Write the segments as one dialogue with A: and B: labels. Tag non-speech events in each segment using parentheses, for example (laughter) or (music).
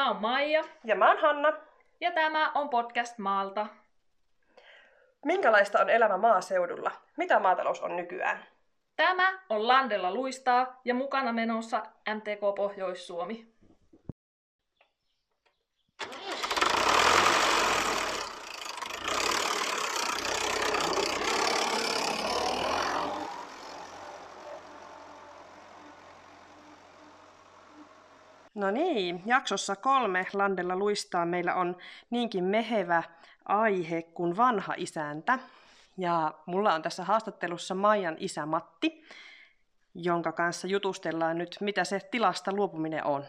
A: mä oon Maija
B: Ja mä oon Hanna.
A: ja tämä on podcast Maalta.
B: Minkälaista on elämä maaseudulla? Mitä maatalous on nykyään?
A: Tämä on Landella luistaa ja mukana menossa MTK Pohjois-Suomi.
B: No niin, jaksossa kolme Landella luistaa meillä on niinkin mehevä aihe kuin vanha isäntä. Ja mulla on tässä haastattelussa Maijan isä Matti, jonka kanssa jutustellaan nyt, mitä se tilasta luopuminen on.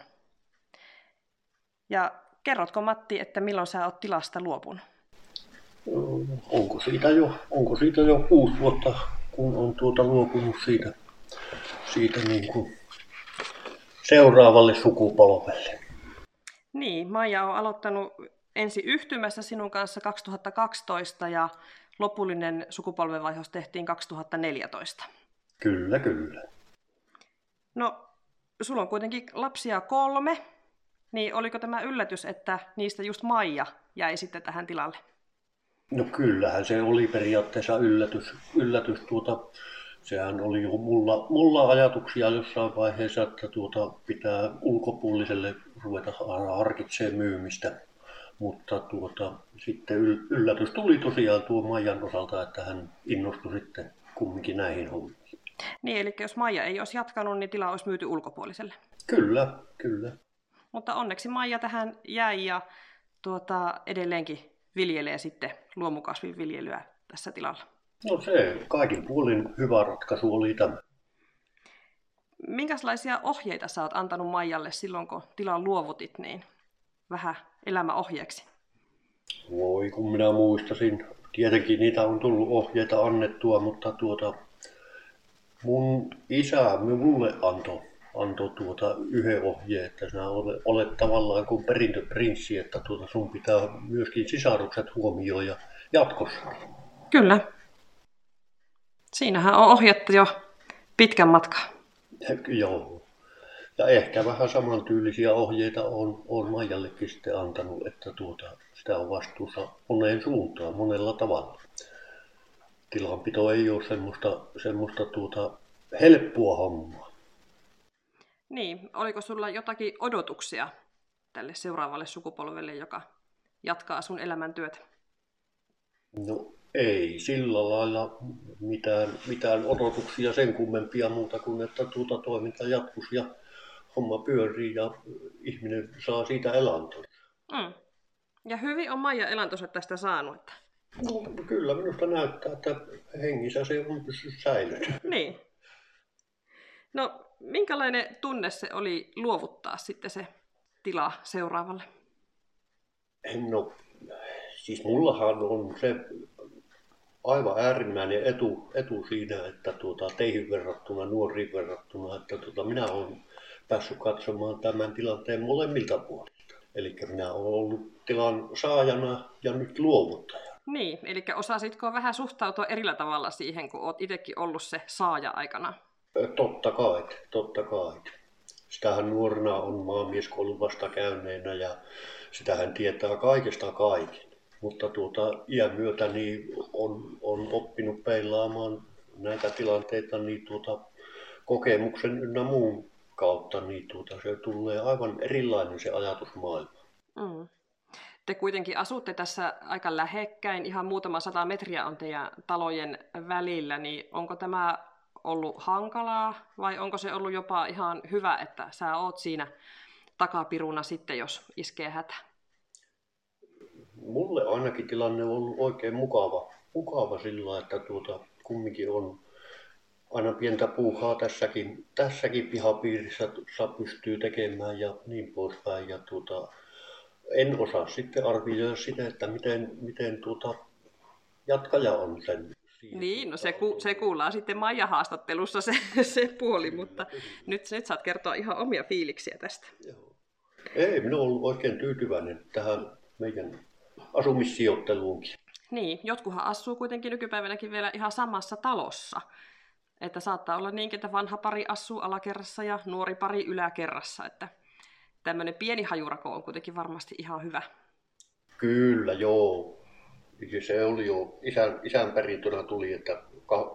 B: Ja kerrotko Matti, että milloin sä oot tilasta luopunut?
C: Onko siitä jo, onko siitä jo kuusi vuotta, kun on tuota luopunut siitä, siitä niin kuin seuraavalle sukupolvelle?
B: Niin, Maija on aloittanut ensi yhtymässä sinun kanssa 2012 ja lopullinen sukupolvenvaihdos tehtiin 2014.
C: Kyllä, kyllä.
B: No, sulla on kuitenkin lapsia kolme, niin oliko tämä yllätys, että niistä just Maija jäi sitten tähän tilalle?
C: No kyllähän se oli periaatteessa yllätys. yllätys tuota, sehän oli jo mulla, mulla ajatuksia jossain vaiheessa, että tuota, pitää ulkopuoliselle ruveta harkitsemaan myymistä. Mutta tuota, sitten yl- yllätys tuli tosiaan tuo Maijan osalta, että hän innostui sitten kumminkin näihin hommiin.
B: Niin, eli jos Maija ei olisi jatkanut, niin tila olisi myyty ulkopuoliselle.
C: Kyllä, kyllä.
B: Mutta onneksi Maija tähän jäi ja tuota, edelleenkin viljelee sitten luomukasvinviljelyä tässä tilalla.
C: No se kaikin puolin hyvä ratkaisu oli tämä.
B: Minkälaisia ohjeita sä oot antanut Maijalle silloin, kun tilan luovutit, niin vähän elämäohjeeksi?
C: Voi kun minä muistasin. Tietenkin niitä on tullut ohjeita annettua, mutta tuota, mun isä mulle antoi antoi tuota yhden ohjeen, että sinä olet, olet tavallaan kuin perintöprinssi, että tuota sun pitää myöskin sisarukset huomioida jatkossakin.
B: Kyllä. Siinähän on ohjattu jo pitkän matkaa.
C: Joo. Ja ehkä vähän samantyylisiä ohjeita on, on Maijallekin sitten antanut, että tuota, sitä on vastuussa moneen suuntaan, monella tavalla. Tilanpito ei ole semmoista, semmoista tuota, helppoa hommaa.
B: Niin, oliko sulla jotakin odotuksia tälle seuraavalle sukupolvelle, joka jatkaa sun elämäntyötä?
C: No ei sillä lailla mitään, mitään odotuksia sen kummempia muuta kuin, että tuota toiminta jatkuisi ja homma pyörii ja ihminen saa siitä elantoa.
B: Mm. Ja hyvin on Maija elantonsa tästä saanut. Että...
C: No, kyllä minusta näyttää, että hengissä se on pysynyt säilynyt.
B: Niin. No, minkälainen tunne se oli luovuttaa sitten se tila seuraavalle?
C: No, siis mullahan on se aivan äärimmäinen etu, etu siinä, että tuota, teihin verrattuna, nuoriin verrattuna, että tuota, minä olen päässyt katsomaan tämän tilanteen molemmilta puolilta. Eli minä olen ollut tilan saajana ja nyt luovuttaja.
B: Niin, eli osasitko vähän suhtautua erillä tavalla siihen, kun olet itsekin ollut se saaja-aikana?
C: Totta kai, totta kai. Sitähän nuorena on maamieskoulun vasta käyneenä ja sitähän tietää kaikesta kaiken. Mutta tuota, iän myötä niin on, on oppinut peilaamaan näitä tilanteita niin tuota, kokemuksen ynnä muun kautta, niin tuota, se tulee aivan erilainen se ajatusmaailma.
B: Mm. Te kuitenkin asutte tässä aika lähekkäin, ihan muutama sata metriä on teidän talojen välillä, niin onko tämä ollut hankalaa vai onko se ollut jopa ihan hyvä, että sä oot siinä takapiruna sitten, jos iskee hätä?
C: Mulle ainakin tilanne on ollut oikein mukava, mukava sillä, että tuota, kumminkin on aina pientä puuhaa tässäkin, tässäkin pihapiirissä pystyy tekemään ja niin poispäin. Ja tuota, en osaa sitten arvioida sitä, että miten, miten tuota, jatkaja on sen
B: niin, no se, ku, se kuullaan sitten Maija haastattelussa se, se puoli, mutta nyt, nyt saat kertoa ihan omia fiiliksiä tästä.
C: Joo. Ei, minä olen oikein tyytyväinen tähän meidän asumissijoitteluunkin.
B: Niin, jotkuhan asuu kuitenkin nykypäivänäkin vielä ihan samassa talossa. Että saattaa olla niinkin, että vanha pari asuu alakerrassa ja nuori pari yläkerrassa. Että tämmöinen pieni hajurako on kuitenkin varmasti ihan hyvä.
C: Kyllä, joo. Se oli jo, isän, isän perintönä tuli, että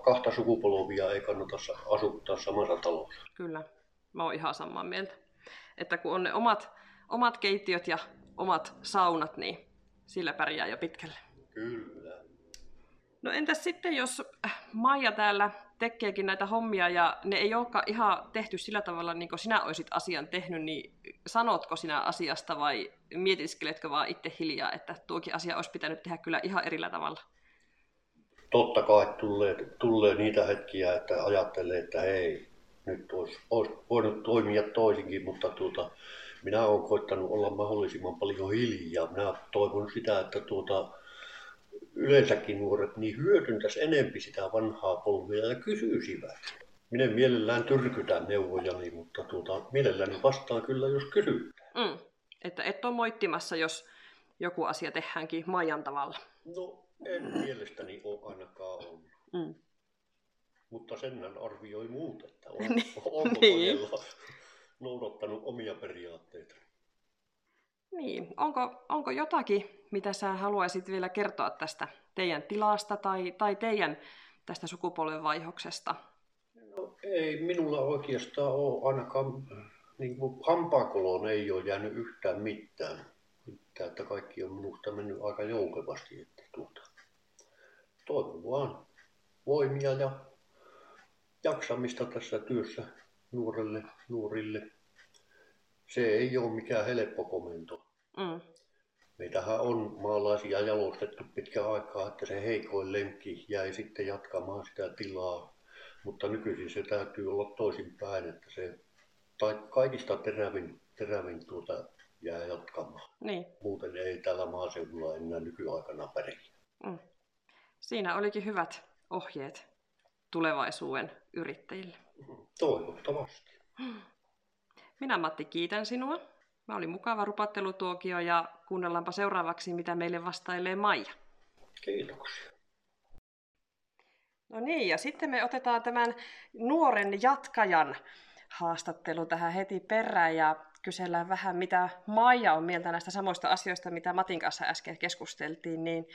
C: kahta sukupolvia ei kannata asuttaa samassa talossa.
B: Kyllä, mä oon ihan samaa mieltä. Että kun on ne omat, omat keittiöt ja omat saunat, niin sillä pärjää jo pitkälle.
C: Kyllä.
B: No entäs sitten, jos Maija täällä tekeekin näitä hommia ja ne ei olekaan ihan tehty sillä tavalla, niin kuin sinä olisit asian tehnyt, niin sanotko sinä asiasta vai mietiskeletkö vaan itse hiljaa, että tuokin asia olisi pitänyt tehdä kyllä ihan erillä tavalla?
C: Totta kai tulee, tulee niitä hetkiä, että ajattelee, että hei, nyt olisi, olisi voinut toimia toisinkin, mutta tuota, minä olen koittanut olla mahdollisimman paljon hiljaa. Minä toivon sitä, että tuota, yleensäkin nuoret niin hyödyntäisi enempi sitä vanhaa polvia ja kysyisivät. Minä mielellään tyrkytän neuvojani, mutta tuota, mielelläni vastaan kyllä, jos kysyy.
B: Mm. Että et ole moittimassa, jos joku asia tehdäänkin Maijan tavalla.
C: No, en mielestäni ole ainakaan ollut. Mm. Mutta sen arvioi muut, että (laughs) on, onko niin. Noudattanut omia periaatteita.
B: Niin, onko, onko jotakin, mitä sä haluaisit vielä kertoa tästä teidän tilasta tai, tai teidän tästä sukupolvenvaihoksesta?
C: No ei minulla oikeastaan ole ainakaan, niin kuin hampaakoloon ei ole jäänyt yhtään mitään. mitään että kaikki on minusta mennyt aika joukevasti. Että tuota, toivon vaan voimia ja jaksamista tässä työssä nuorelle, nuorille. Se ei ole mikään helppo komento. Mm. Meitähän on maalaisia jalostettu pitkä aikaa, että se heikoin lenkki jäi sitten jatkamaan sitä tilaa. Mutta nykyisin se täytyy olla toisinpäin, että se tai kaikista terävin, terävin tuota jää jatkamaan.
B: Niin.
C: Muuten ei tällä maaseudulla enää nykyaikana pärjää. Mm.
B: Siinä olikin hyvät ohjeet tulevaisuuden yrittäjille.
C: Toivottavasti.
B: Minä Matti kiitän sinua. Mä oli mukava rupattelutuokio ja kuunnellaanpa seuraavaksi, mitä meille vastailee Maija.
C: Kiitoksia.
B: No niin, ja sitten me otetaan tämän nuoren jatkajan haastattelu tähän heti perään ja kysellään vähän, mitä Maija on mieltä näistä samoista asioista, mitä Matin kanssa äsken keskusteltiin, niin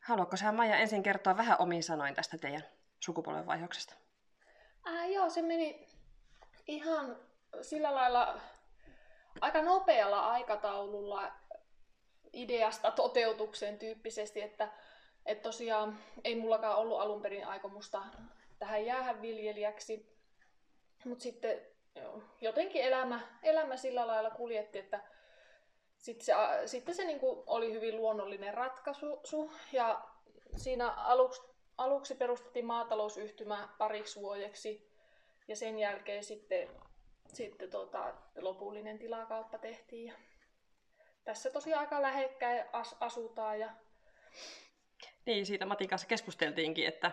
B: haluatko sä Maija ensin kertoa vähän omiin sanoin tästä teidän sukupolvenvaihdoksesta?
A: Ää, joo, se meni ihan sillä lailla aika nopealla aikataululla ideasta toteutukseen tyyppisesti, että, että tosiaan ei mullakaan ollut alun perin aikomusta tähän jäähän viljelijäksi, mutta sitten jotenkin elämä, elämä sillä lailla kuljetti, että sitten se, sitten se niin oli hyvin luonnollinen ratkaisu. Ja siinä aluksi, aluksi perustettiin maatalousyhtymä pariksi vuodeksi ja sen jälkeen sitten sitten tota, lopullinen tilakauppa tehtiin. Ja tässä tosiaan aika lähekkäin as- asutaan. Ja...
B: Niin, siitä Matin kanssa keskusteltiinkin, että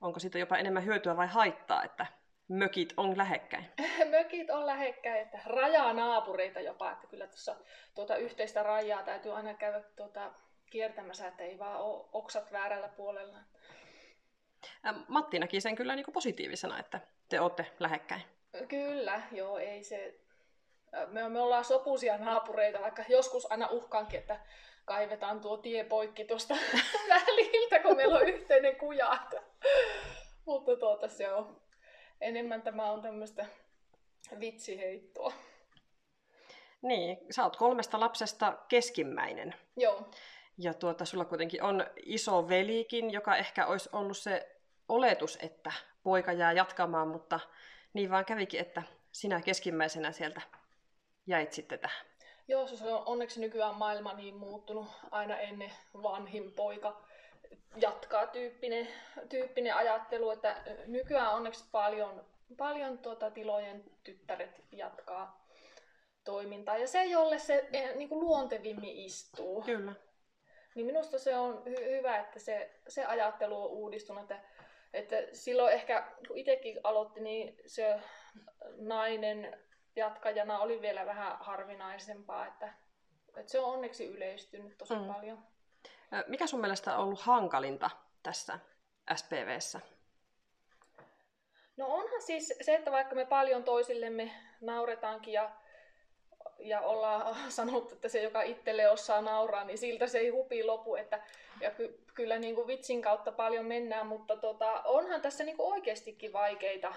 B: onko siitä jopa enemmän hyötyä vai haittaa, että mökit on lähekkäin. (laughs)
A: mökit on lähekkäin, että rajaa naapureita jopa, että kyllä tuossa tuota yhteistä rajaa täytyy aina käydä tuota kiertämässä, että ei vaan ole oksat väärällä puolella.
B: Matti näki sen kyllä niin kuin positiivisena, että te olette lähekkäin.
A: Kyllä, joo, ei se... Me, me ollaan sopuisia naapureita, vaikka joskus aina uhkaankin, että kaivetaan tuo tie poikki tuosta (laughs) väliltä, kun meillä on yhteinen kuja. Mutta tuota, se on enemmän tämä on tämmöistä vitsiheittoa.
B: Niin, sä oot kolmesta lapsesta keskimmäinen.
A: Joo.
B: Ja tuota, sulla kuitenkin on iso velikin, joka ehkä olisi ollut se oletus, että poika jää jatkamaan, mutta niin vaan kävikin, että sinä keskimmäisenä sieltä jäit sitten tähän.
A: Joo, se on onneksi nykyään maailma niin muuttunut. Aina ennen vanhin poika jatkaa tyyppinen, tyyppinen ajattelu, että nykyään onneksi paljon, paljon tuota tilojen tyttäret jatkaa toimintaa. Ja se, jolle se eh, niin kuin luontevimmin istuu.
B: Kyllä.
A: Niin minusta se on hy- hyvä, että se, se ajattelu on uudistunut, että että silloin ehkä, kun itsekin aloitti, niin se nainen jatkajana oli vielä vähän harvinaisempaa, että, että se on onneksi yleistynyt tosi mm. paljon.
B: Mikä sun mielestä on ollut hankalinta tässä SPVssä?
A: No onhan siis se, että vaikka me paljon toisillemme nauretaankin ja ja ollaan (laughs) sanottu, että se, joka itselle osaa nauraa, niin siltä se ei hupi lopu. Että, ja ky, kyllä niin kuin vitsin kautta paljon mennään, mutta tota, onhan tässä niin kuin oikeastikin vaikeita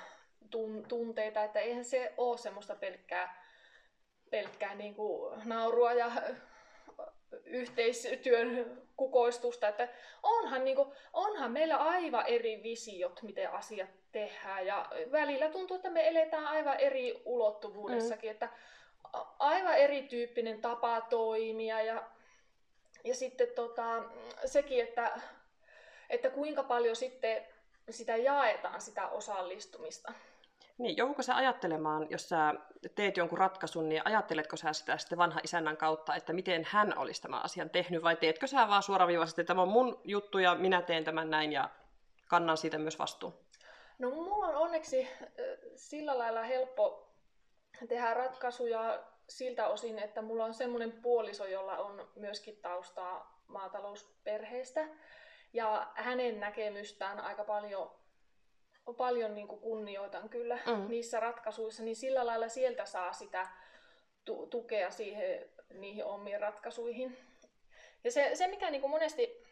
A: tun, tunteita, että eihän se ole semmoista pelkkää, pelkkää niin kuin naurua ja (laughs) yhteistyön kukoistusta, että onhan, niin kuin, onhan meillä aivan eri visiot, miten asiat tehdään ja välillä tuntuu, että me eletään aivan eri ulottuvuudessakin, mm. että aivan erityyppinen tapa toimia ja, ja sitten tota, sekin, että, että kuinka paljon sitten sitä jaetaan, sitä osallistumista.
B: Niin, joudutko sä ajattelemaan, jos sä teet jonkun ratkaisun, niin ajatteletko sä sitä sitten vanha isännän kautta, että miten hän olisi tämän asian tehnyt, vai teetkö sä vaan suoraviivaisesti, että tämä on mun juttu ja minä teen tämän näin ja kannan siitä myös vastuun?
A: No mulla on onneksi sillä lailla helppo tehdä ratkaisuja siltä osin, että mulla on semmoinen puoliso, jolla on myöskin taustaa maatalousperheestä. Ja hänen näkemystään aika paljon, paljon niin kuin kunnioitan kyllä mm. niissä ratkaisuissa, niin sillä lailla sieltä saa sitä tu- tukea siihen, niihin omiin ratkaisuihin. Ja se, se mikä niin kuin monesti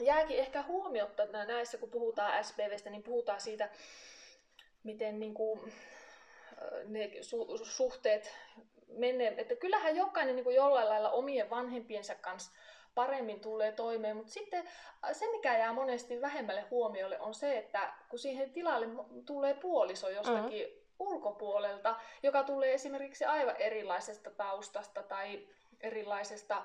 A: jääkin ehkä huomiotta näissä, kun puhutaan SPVstä, niin puhutaan siitä, miten niin kuin ne su- suhteet menee. Että kyllähän jokainen niin kuin jollain lailla omien vanhempiensa kanssa paremmin tulee toimeen, mutta sitten se, mikä jää monesti vähemmälle huomiolle, on se, että kun siihen tilalle tulee puoliso jostakin mm-hmm. ulkopuolelta, joka tulee esimerkiksi aivan erilaisesta taustasta tai erilaisesta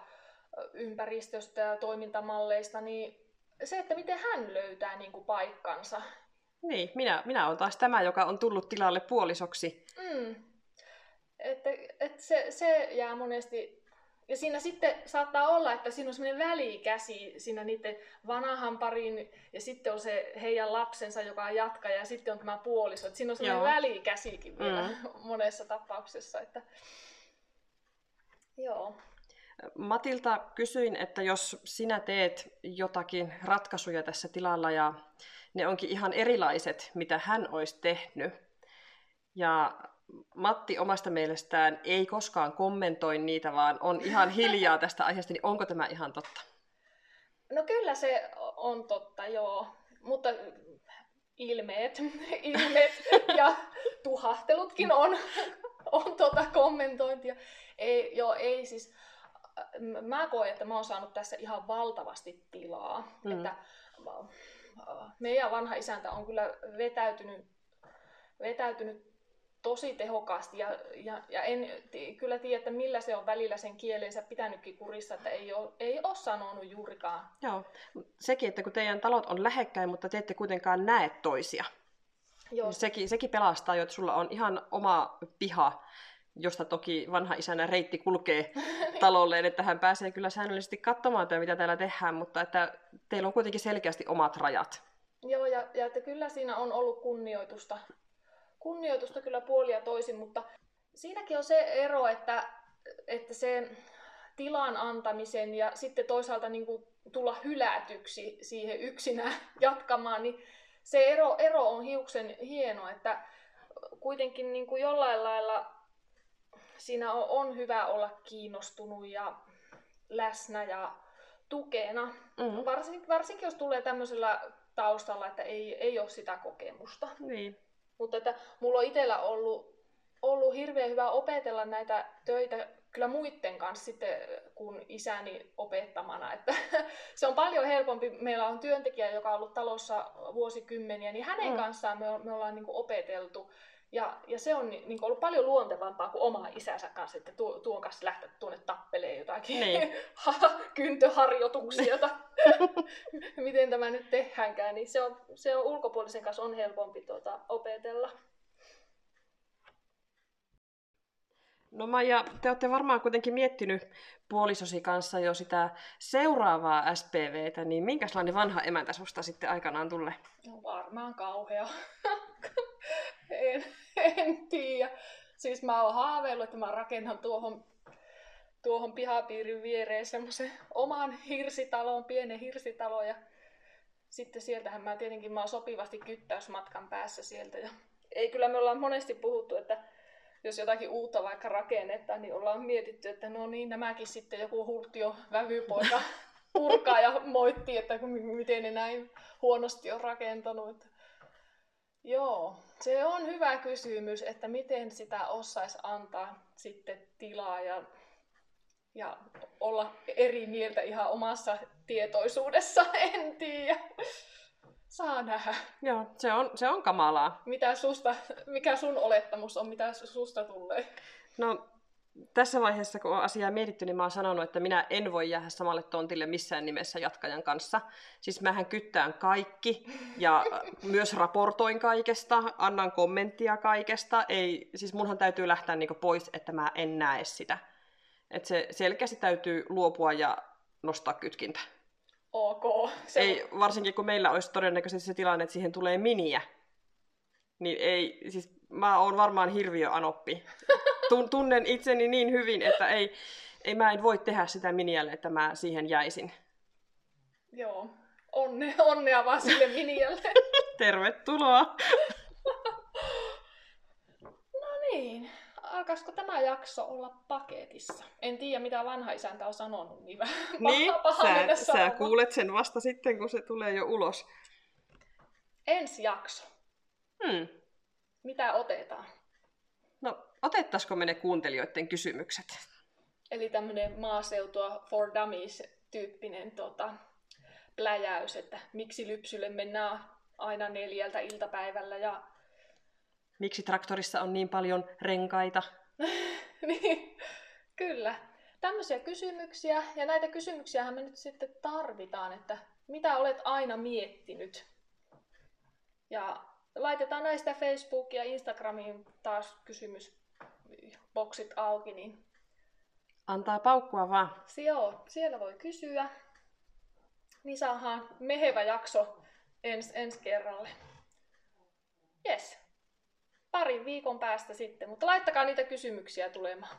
A: ympäristöstä ja toimintamalleista, niin se, että miten hän löytää niin kuin paikkansa.
B: Niin, minä, minä olen taas tämä, joka on tullut tilalle puolisoksi.
A: Mm. Että, että se, se jää monesti ja siinä sitten saattaa olla, että siinä on semmoinen välikäsi siinä niiden vanhan parin ja sitten on se heidän lapsensa, joka on jatkaja ja sitten on tämä puoliso. Että siinä on semmoinen Joo. välikäsikin vielä mm. (laughs) monessa tapauksessa. Että... Joo.
B: Matilta kysyin, että jos sinä teet jotakin ratkaisuja tässä tilalla ja ne onkin ihan erilaiset, mitä hän olisi tehnyt. Ja Matti omasta mielestään ei koskaan kommentoi niitä, vaan on ihan hiljaa tästä aiheesta, niin onko tämä ihan totta?
A: No kyllä se on totta, joo. Mutta ilmeet, (laughs) ilmeet ja tuhattelutkin on, on tuota kommentointia. Ei, joo, ei siis, mä koen, että mä oon saanut tässä ihan valtavasti tilaa. Mm. Että meidän vanha isäntä on kyllä vetäytynyt, vetäytynyt tosi tehokkaasti ja, ja, ja en t- kyllä tiedä, että millä se on välillä sen kielensä pitänytkin kurissa, että ei ole, ei ole sanonut juurikaan.
B: Joo, sekin, että kun teidän talot on lähekkäin, mutta te ette kuitenkaan näe toisia. Joo. Niin sekin, sekin pelastaa jo, että sulla on ihan oma piha, josta toki vanha isänä reitti kulkee (laughs) talolleen, että hän pääsee kyllä säännöllisesti katsomaan, että mitä täällä tehdään, mutta että teillä on kuitenkin selkeästi omat rajat.
A: Joo, ja, ja että kyllä siinä on ollut kunnioitusta kunnioitusta kyllä puolia toisin, mutta siinäkin on se ero, että, että se tilan antamisen ja sitten toisaalta niin kuin tulla hylätyksi siihen yksinä (laughs) jatkamaan, niin se ero, ero on hiuksen hieno, että kuitenkin niin kuin jollain lailla siinä on, on hyvä olla kiinnostunut ja läsnä ja tukena. Mm-hmm. Varsinkin, varsinkin jos tulee tämmöisellä taustalla, että ei, ei ole sitä kokemusta.
B: Niin.
A: Mutta että mulla on itsellä ollut, ollut hirveän hyvä opetella näitä töitä kyllä muiden kanssa sitten kuin isäni opettamana. Että (laughs) se on paljon helpompi. Meillä on työntekijä, joka on ollut talossa vuosikymmeniä, niin hänen mm. kanssaan me, me ollaan niin opeteltu. Ja, ja se on niin ollut paljon luontevampaa kuin oma isänsä kanssa, että tuo, tuon kanssa lähteä tuonne tappelee jotakin niin. (laughs) kyntöharjoituksia, jota, (laughs) miten tämä nyt tehdäänkään. Niin se on, se on ulkopuolisen kanssa on helpompi tuota, opetella.
B: No Maija, te olette varmaan kuitenkin miettinyt puolisosi kanssa jo sitä seuraavaa SPVtä, niin minkälainen vanha emäntä susta sitten aikanaan tulee?
A: No varmaan kauhea. (laughs) en, (laughs) en tiedä. Siis mä oon haaveillut, että mä rakennan tuohon, tuohon pihapiirin viereen semmoisen oman hirsitalon, pienen hirsitalon. Ja sitten sieltähän mä tietenkin mä oon sopivasti kyttäysmatkan päässä sieltä. Ja ei kyllä me ollaan monesti puhuttu, että jos jotakin uutta vaikka rakennetaan, niin ollaan mietitty, että no niin, nämäkin sitten joku hulttio vävypoika (laughs) purkaa ja moittii, että miten ne näin huonosti on rakentanut. Joo, se on hyvä kysymys, että miten sitä osaisi antaa sitten tilaa ja, ja olla eri mieltä ihan omassa tietoisuudessa, (laughs) en tiedä. Saa nähdä.
B: Joo, se on, se on kamalaa.
A: Mitä susta, mikä sun olettamus on, mitä susta tulee?
B: No, tässä vaiheessa, kun on asiaa mietitty, niin mä oon sanonut, että minä en voi jäädä samalle tontille missään nimessä jatkajan kanssa. Siis mähän kyttään kaikki ja myös raportoin kaikesta, annan kommenttia kaikesta. Ei, siis munhan täytyy lähteä niinku pois, että mä en näe sitä. Et se selkeästi täytyy luopua ja nostaa kytkintä.
A: Ok.
B: Se... Ei, varsinkin kun meillä olisi todennäköisesti se tilanne, että siihen tulee miniä. Niin ei, siis mä oon varmaan hirviöanoppi. (laughs) Tunnen itseni niin hyvin, että ei, ei mä en voi tehdä sitä miniälle, että mä siihen jäisin.
A: Joo. Onne, onnea vaan sille miniälle. (laughs)
B: Tervetuloa. (laughs)
A: no niin. Alkaisiko tämä jakso olla paketissa? En tiedä, mitä vanha isäntä on sanonut, niin vähän (laughs)
B: niin, paha sä, sä kuulet sen vasta sitten, kun se tulee jo ulos.
A: Ensi jakso.
B: Hmm.
A: Mitä otetaan?
B: No, otettaisiko me ne kuuntelijoiden kysymykset?
A: Eli tämmöinen maaseutua for dummies-tyyppinen tota, pläjäys, että miksi lypsylle mennään aina neljältä iltapäivällä ja...
B: Miksi traktorissa on niin paljon renkaita? (laughs)
A: niin, kyllä. Tämmöisiä kysymyksiä, ja näitä kysymyksiä me nyt sitten tarvitaan, että mitä olet aina miettinyt. Ja laitetaan näistä Facebook- ja Instagramiin taas kysymysboksit auki, niin
B: Antaa paukkua vaan.
A: Joo, siellä voi kysyä. Niin saadaan mehevä jakso ens, ensi kerralle. Yes. Parin viikon päästä sitten, mutta laittakaa niitä kysymyksiä tulemaan.